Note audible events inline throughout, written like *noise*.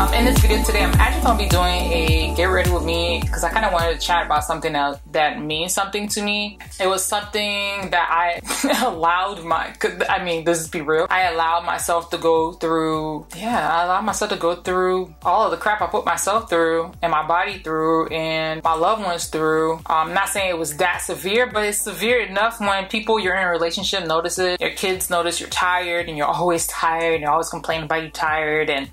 Um, in this video today, I'm actually going to be doing a get ready with me because I kind of wanted to chat about something that, that means something to me. It was something that I *laughs* allowed my, I mean, this is be real. I allowed myself to go through, yeah, I allowed myself to go through all of the crap I put myself through and my body through and my loved ones through. Um, I'm not saying it was that severe, but it's severe enough when people you're in a relationship notice it, your kids notice you're tired and you're always tired and you're always complaining about you tired and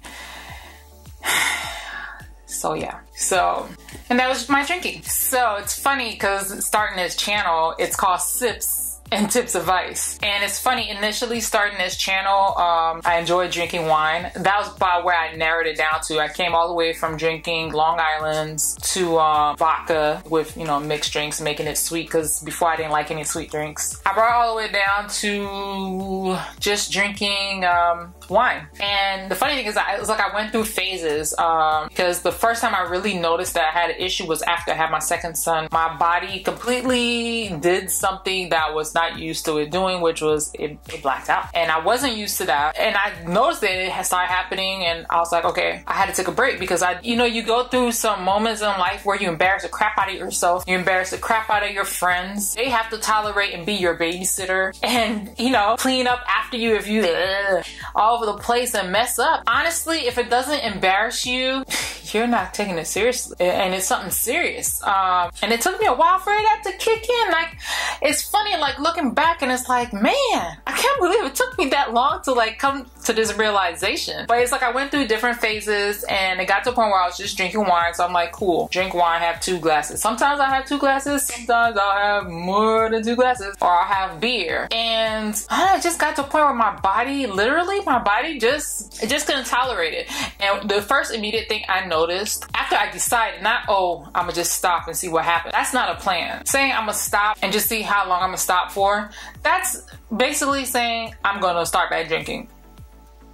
*sighs* so yeah. So and that was my drinking. So it's funny because starting this channel. It's called sips and tips of ice. And it's funny, initially starting this channel, um, I enjoyed drinking wine. That was about where I narrowed it down to. I came all the way from drinking Long Island's to um, vodka with, you know, mixed drinks, making it sweet because before I didn't like any sweet drinks. I brought all the way down to just drinking um, wine. And the funny thing is, I, it was like I went through phases um, because the first time I really noticed that I had an issue was after I had my second son. My body completely did something that was not used to it doing, which was it, it blacked out. And I wasn't used to that. And I noticed that it had started happening, and I was like, okay, I had to take a break because I, you know, you go through some moments in life where you embarrass the crap out of yourself, you embarrass the crap out of your friends. They have to tolerate and be your babysitter *laughs* and, you know, clean up after you if you ugh, all over the place and mess up. Honestly, if it doesn't embarrass you, *laughs* you're not taking it seriously and it's something serious. Um, and it took me a while for that to kick in. Like it's funny like looking back and it's like man i can't believe it took me that long to like come to this realization. But it's like i went through different phases and it got to a point where i was just drinking wine. So i'm like cool. Drink wine have two glasses. Sometimes i have two glasses. Sometimes i'll have more than two glasses or i'll have beer. And i just got to a point where my body literally my body just it just couldn't tolerate it. And the first immediate thing i noticed after I decided not, oh, I'm gonna just stop and see what happens. That's not a plan. Saying I'm gonna stop and just see how long I'm gonna stop for, that's basically saying I'm gonna start back drinking.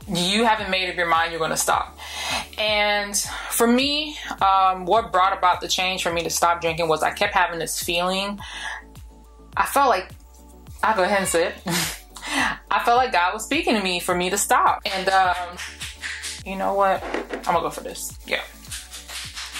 You haven't made up your mind you're gonna stop. And for me, um, what brought about the change for me to stop drinking was I kept having this feeling. I felt like, I'll go ahead and say it. *laughs* I felt like God was speaking to me for me to stop. And, um, you know what? I'm gonna go for this. Yeah.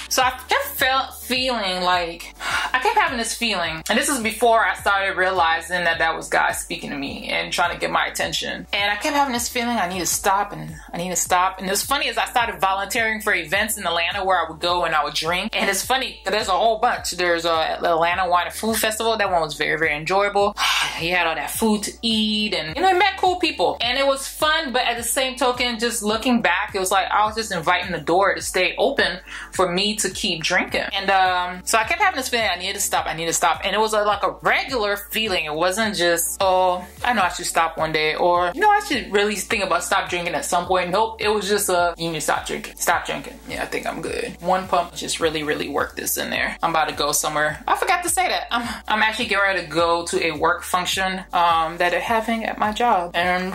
So I kept felt feeling like I kept having this feeling, and this is before I started realizing that that was God speaking to me and trying to get my attention. And I kept having this feeling I need to stop and I need to stop. And it's funny as I started volunteering for events in Atlanta where I would go and I would drink. And it's funny there's a whole bunch. There's a Atlanta Wine and Food Festival. That one was very very enjoyable. *sighs* you had all that food to eat, and you know, I met cool people, and it was fun. But at the same token, just looking back, it was like I was just inviting the door to stay open for me to keep drinking. And um, so I kept having this feeling I needed to stop, I need to stop. And it was a, like a regular feeling. It wasn't just, oh, I know I should stop one day, or you know, I should really think about stop drinking at some point. Nope, it was just a, you need to stop drinking, stop drinking. Yeah, I think I'm good. One pump just really, really worked this in there. I'm about to go somewhere. I forgot to say that. I'm, I'm actually getting ready to go to a work function um, that they're having at my job. And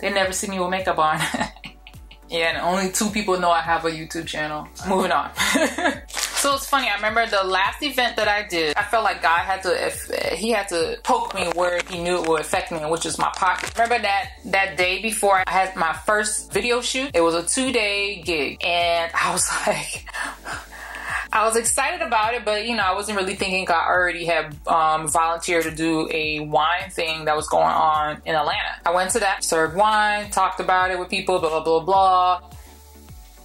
they never see me with makeup on. *laughs* Yeah, and only two people know I have a YouTube channel. Moving on. *laughs* so it's funny. I remember the last event that I did. I felt like God had to, if He had to poke me where He knew it would affect me, which is my pocket. Remember that that day before I had my first video shoot? It was a two day gig, and I was *laughs* like. I was excited about it, but you know, I wasn't really thinking I already had um, volunteered to do a wine thing that was going on in Atlanta. I went to that, served wine, talked about it with people, blah, blah, blah, blah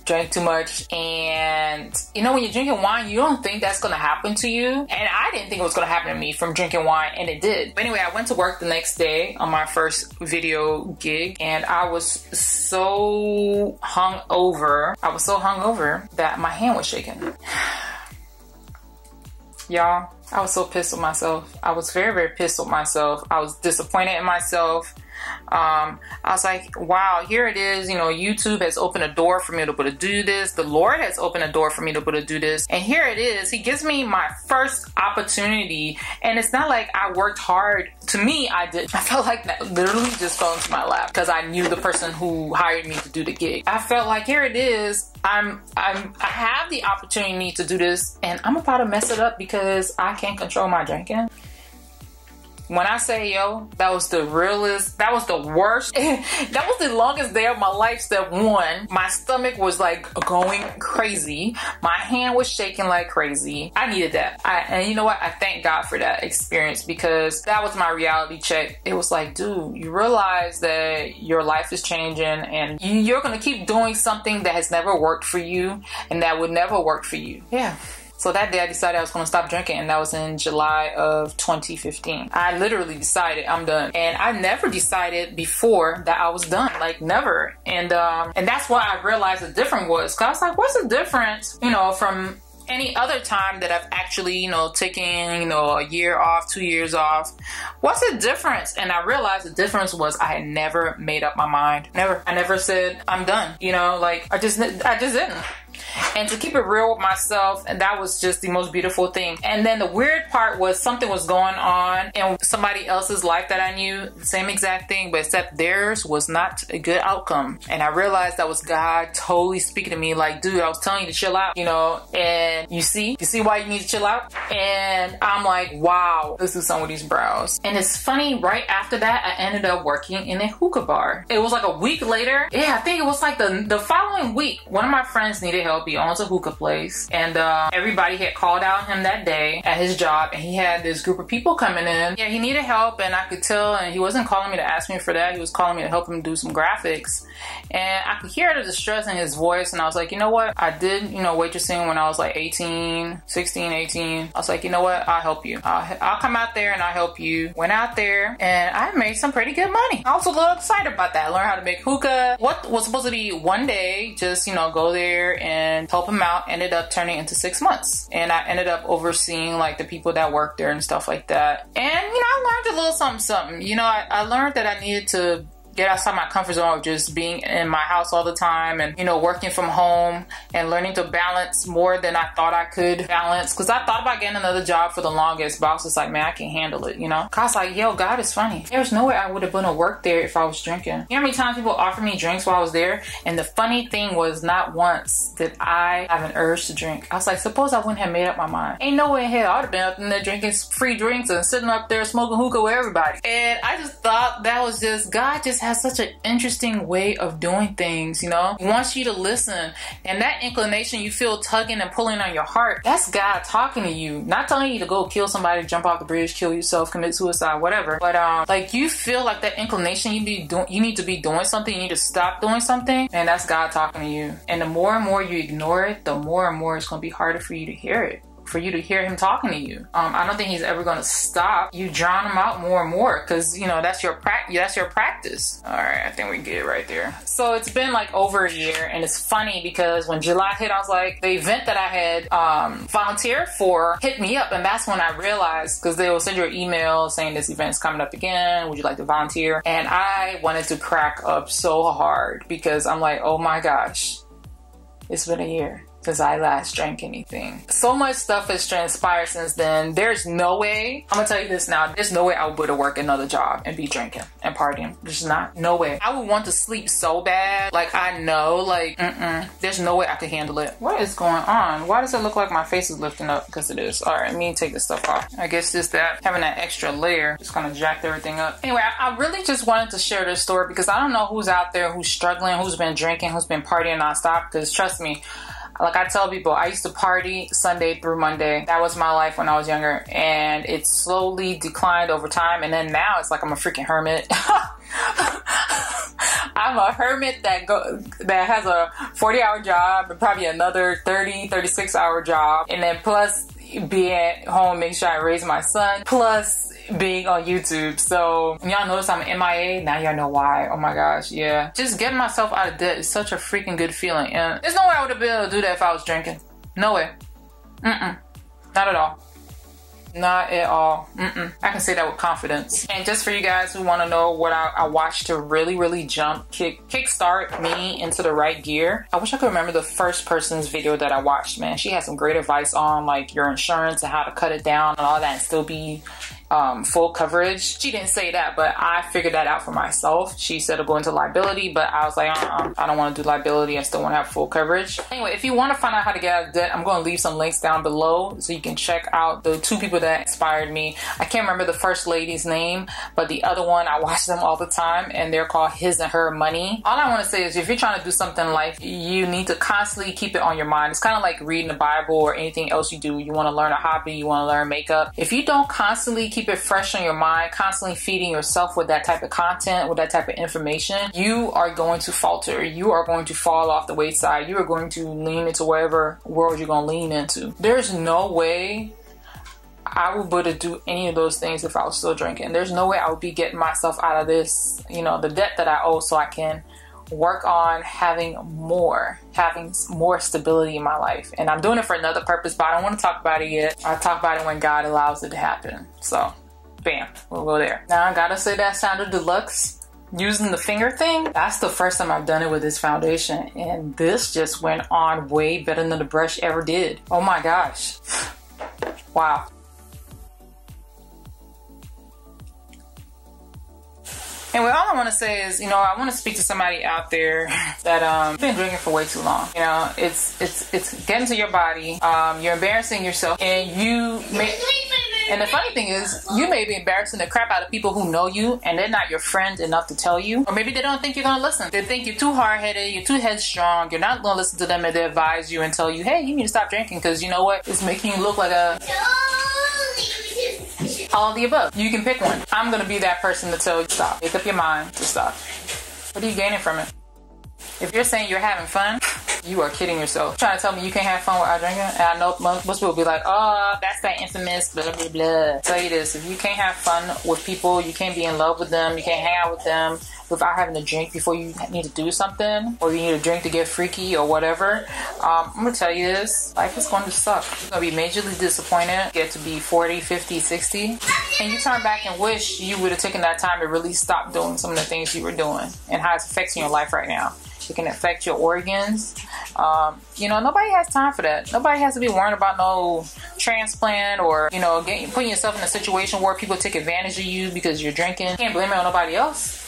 drank too much. And you know, when you're drinking wine, you don't think that's gonna happen to you. And I didn't think it was gonna happen to me from drinking wine, and it did. But anyway, I went to work the next day on my first video gig, and I was so hung over. I was so hung over that my hand was shaking. *sighs* Y'all, I was so pissed with myself. I was very, very pissed with myself. I was disappointed in myself um, I was like, wow, here it is. You know, YouTube has opened a door for me to be able to do this. The Lord has opened a door for me to be able to do this. And here it is. He gives me my first opportunity. And it's not like I worked hard. To me, I did. I felt like that literally just fell into my lap because I knew the person who hired me to do the gig. I felt like here it is. I'm, I'm, I have the opportunity to do this and I'm about to mess it up because I can't control my drinking. When I say yo, that was the realest, that was the worst, *laughs* that was the longest day of my life. Step one, my stomach was like going crazy. My hand was shaking like crazy. I needed that. I, and you know what? I thank God for that experience because that was my reality check. It was like, dude, you realize that your life is changing and you're going to keep doing something that has never worked for you and that would never work for you. Yeah. So that day I decided I was to stop drinking and that was in July of 2015. I literally decided I'm done. And I never decided before that I was done. Like never. And um and that's why I realized the difference was cuz I was like what's the difference, you know, from any other time that I've actually, you know, taken, you know, a year off, two years off, what's the difference? And I realized the difference was I had never made up my mind. Never. I never said I'm done. You know, like I just, I just didn't and to keep it real with myself and that was just the most beautiful thing. And then the weird part was something was going on in somebody else's life that i knew same exact thing but except theirs was not a good outcome. And i realized that was god totally speaking to me like dude i was telling you to chill out you know? And you see you see why you need to chill out? And i'm like wow this is some of these brows. And it's funny right after that i ended up working in a hookah bar. It was like a week later. Yeah i think it was like the the following week one of my friends needed help. He owns a hookah place, and uh, everybody had called out him that day at his job, and he had this group of people coming in. Yeah, he needed help, and I could tell. And he wasn't calling me to ask me for that. He was calling me to help him do some graphics, and I could hear the distress in his voice. And I was like, you know what? I did, you know, waitressing when I was like 18, 16, 18. I was like, you know what? I'll help you. I'll, I'll come out there and I'll help you. Went out there, and I made some pretty good money. I was a little excited about that. Learn how to make hookah. What was supposed to be one day, just you know, go there and and help him out ended up turning into six months. And I ended up overseeing like the people that work there and stuff like that. And, you know, I learned a little something, something. You know, I, I learned that I needed to get outside my comfort zone of just being in my house all the time and, you know, working from home and learning to balance more than I thought I could balance. Cause I thought about getting another job for the longest, but I was just like, man, I can't handle it, you know? Cause I like, yo, God is funny. There's no way I would have been to work there if I was drinking. You know how many times people offered me drinks while I was there? And the funny thing was not once did I have an urge to drink. I was like, suppose I wouldn't have made up my mind. Ain't no way in hell I'd have been up in there drinking free drinks and sitting up there smoking hookah with everybody. And I just thought that was just, God just has such an interesting way of doing things, you know? He wants you to listen. And that inclination you feel tugging and pulling on your heart, that's God talking to you. Not telling you to go kill somebody, jump off the bridge, kill yourself, commit suicide, whatever. But um like you feel like that inclination you be doing you need to be doing something, you need to stop doing something, and that's God talking to you. And the more and more you ignore it, the more and more it's gonna be harder for you to hear it for you to hear him talking to you. Um, I don't think he's ever going to stop. You drown him out more and more because you know that's your practice. That's your practice. All right, I think we get right there. So it's been like over a year, and it's funny because when July hit, I was like, the event that I had um, volunteered for hit me up, and that's when I realized because they will send you an email saying this event's coming up again. Would you like to volunteer? And I wanted to crack up so hard because I'm like, oh my gosh, it's been a year since I last drank anything. So much stuff has transpired since then. There's no way, I'm gonna tell you this now, there's no way I would go to work another job and be drinking and partying. There's not, no way. I would want to sleep so bad. Like I know, like, mm-mm. There's no way I could handle it. What is going on? Why does it look like my face is lifting up? Because it is. All right, let me take this stuff off. I guess just that, having that extra layer just kind of jacked everything up. Anyway, I, I really just wanted to share this story because I don't know who's out there who's struggling, who's been drinking, who's been partying nonstop. Because trust me, like I tell people, I used to party Sunday through Monday. That was my life when I was younger, and it slowly declined over time. And then now it's like I'm a freaking hermit. *laughs* I'm a hermit that go that has a 40 hour job and probably another 30, 36 hour job, and then plus be at home, make sure I raise my son, plus being on YouTube. So y'all notice I'm MIA. Now y'all know why. Oh my gosh, yeah. Just getting myself out of debt is such a freaking good feeling. And there's no way I would have been able to do that if I was drinking. No way. Mm-mm. Not at all. Not at all. Mm-mm. I can say that with confidence. And just for you guys who want to know what I, I, watched to really, really jump, kick, kickstart me into the right gear, I wish I could remember the first person's video that I watched, man. She had some great advice on like your insurance and how to cut it down and all that and still be um, full coverage. She didn't say that, but I figured that out for myself. She said to go into liability, but I was like, uh-uh, I don't want to do liability. I still want to have full coverage. Anyway, if you want to find out how to get out of debt, I'm going to leave some links down below so you can check out the two people that inspired me. I can't remember the first lady's name, but the other one, I watch them all the time and they're called His and Her Money. All I want to say is if you're trying to do something in life, you need to constantly keep it on your mind. It's kind of like reading the Bible or anything else you do. You want to learn a hobby, you want to learn makeup. If you don't constantly keep it fresh on your mind, constantly feeding yourself with that type of content, with that type of information, you are going to falter. You are going to fall off the wayside. You are going to lean into whatever world you're going to lean into. There's no way I would be do any of those things if I was still drinking. There's no way I would be getting myself out of this, you know, the debt that I owe so I can work on having more, having more stability in my life. And I'm doing it for another purpose, but I don't want to talk about it yet. I'll talk about it when God allows it to happen. So, bam, we'll go there. Now, I gotta say that sounded deluxe. Using the finger thing, that's the first time I've done it with this foundation. And this just went on way better than the brush ever did. Oh my gosh. *sighs* Wow. Anyway, all I want to say is, you know, I want to speak to somebody out there *laughs* that um been drinking for way too long. You know, it's it's it's getting to your body. Um, you're embarrassing yourself, and you may. And the funny thing is, you may be embarrassing the crap out of people who know you and they're not your friend enough to tell you. Or maybe they don't think you're going to listen. They think you're too hard headed, you're too headstrong, you're not going to listen to them and they advise you and tell you, hey, you need to stop drinking because you know what? It's making you look like a all of the above. You can pick one. I'm gonna be that person to tell you stop. Make up your mind to stop. What are you gaining from it? If you're saying you're having fun, you are kidding yourself. Trying to tell me you can't have fun without drinking? And I know most, people will be like, oh, that's that infamous blah blah blah. tell you this: if you can't have fun with people, you can't be in love with them, you can't hang out with them without having to drink before you need to do something, or you need a drink to get freaky or whatever. Um, I'm gonna tell you this: life is going to suck. You're gonna be majorly disappointed. Get to be 40, 50, 60, and you turn back and wish you would have taken that time to really stop doing some of the things you were doing and how it's affecting your life right now. It can affect your organs. Um, you know, nobody has time for that. Nobody has to be worrying about no transplant or, you know, getting, putting yourself in a situation where people take advantage of you because you're drinking. You can't blame it on nobody else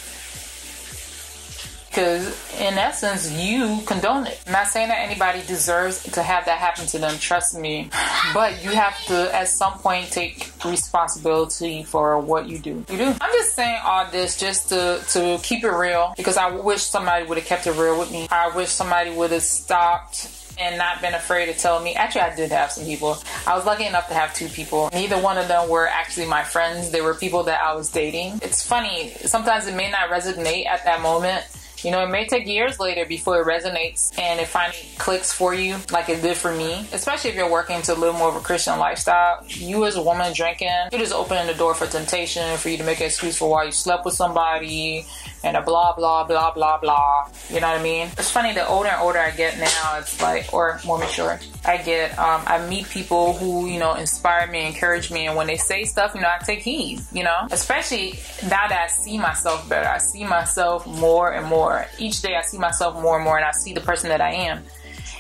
because in essence you condone it I'm not saying that anybody deserves to have that happen to them trust me but you have to at some point take responsibility for what you do you do i'm just saying all this just to to keep it real because i wish somebody would have kept it real with me i wish somebody would have stopped and not been afraid to tell me. Actually, I did have some people. I was lucky enough to have two people. Neither one of them were actually my friends. They were people that I was dating. It's funny. Sometimes it may not resonate at that moment you know, it may take years later before it resonates and it finally clicks for you like it did for me. Especially if you're working to live more of a Christian lifestyle. You as a woman drinking, you're just opening the door for temptation for you to make an excuse for why you slept with somebody and a blah blah blah blah blah. You know what I mean? It's funny the older and older I get now, it's like or more mature I get. Um, I meet people who you know inspire me, encourage me, and when they say stuff, you know, I take heed. You know, especially now that I see myself better, I see myself more and more. Each day, I see myself more and more, and I see the person that I am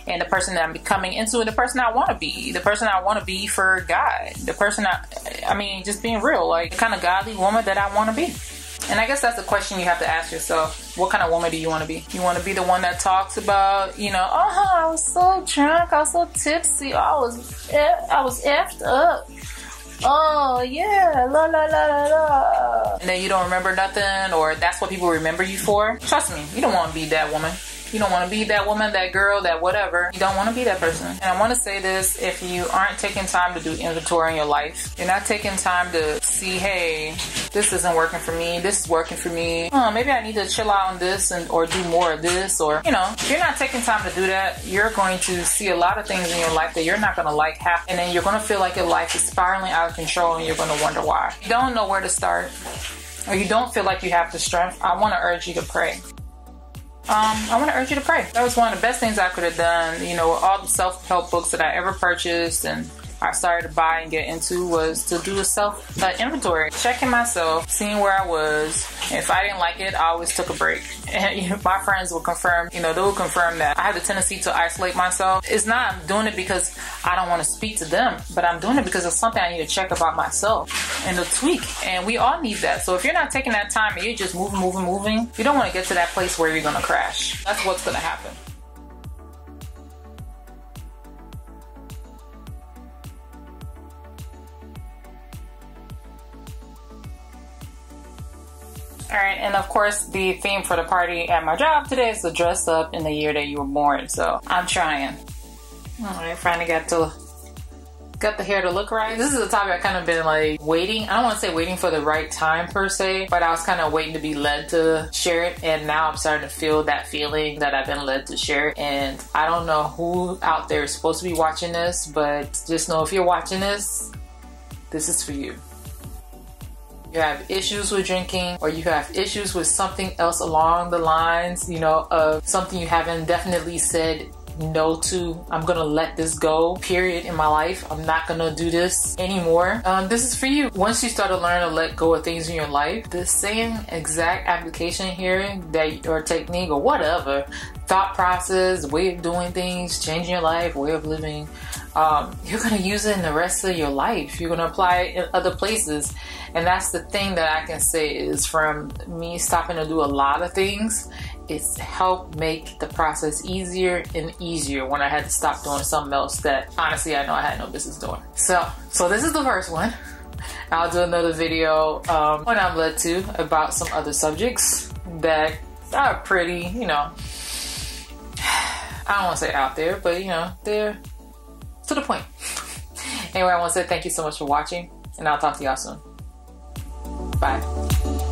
and the person that I'm becoming into and the person I want to be, the person I want to be for God, the person I, I mean, just being real, like the kind of godly woman that I want to be. And I guess that's the question you have to ask yourself. What kind of woman do you want to be? You want to be the one that talks about, you know, oh, I was so drunk, I was so tipsy, I was, I was effed up. Oh yeah, la la la la la. And then you don't remember nothing, or that's what people remember you for. Trust me, you don't want to be that woman. You don't want to be that woman, that girl, that whatever. You don't want to be that person. And I want to say this if you aren't taking time to do inventory in your life, you're not taking time to see, hey, this isn't working for me, this is working for me. Oh, maybe I need to chill out on this and or do more of this, or you know, if you're not taking time to do that, you're going to see a lot of things in your life that you're not going to like happen, and then you're going to feel like your life is spiraling out of control, and you're going to wonder why. You don't know where to start, or you don't feel like you have the strength. I want to urge you to pray um, I want to urge you to pray. That was one of the best things I could have done. You know, all the self help books that I ever purchased and I started to buy and get into was to do a self uh, inventory, checking myself, seeing where I was. If I didn't like it, I always took a break. And you know, my friends will confirm, you know, they will confirm that I have the tendency to isolate myself. It's not I'm doing it because I don't want to speak to them, but I'm doing it because it's something I need to check about myself and to tweak. And we all need that. So if you're not taking that time and you're just moving, moving, moving, you don't want to get to that place where you're going to crash. That's what's going to happen. All right, and of course, the theme for the party at my job today is to dress up in the year that you were born. So I'm trying. All right, finally got to got the hair to look right. This is a topic I kind of been like waiting. I don't want to say waiting for the right time per se, but I was kind of waiting to be led to share it. And now I'm starting to feel that feeling that I've been led to share. And I don't know who out there is supposed to be watching this, but just know if you're watching this, this is for you you have issues with drinking or you have issues with something else along the lines, you know, of something you haven't definitely said no to. I'm gonna let this go, period, in my life. I'm not gonna do this anymore. Um, this is for you. Once you start to learn to let go of things in your life, the same exact application here that or technique or whatever, thought process, way of doing things, changing your life, way of living, um, you're going to use it in the rest of your life. You're going to apply it in other places. And that's the thing that I can say is from me stopping to do a lot of things, it's helped make the process easier and easier when I had to stop doing something else that honestly I know I had no business doing. So, so this is the first one. I'll do another video um, when I'm led to about some other subjects that are pretty, you know, *sighs* I don't want to say out there, but you know, they're to the point. anyway, I want to say thank you so much for watching, and I'll talk to y'all soon. Bye.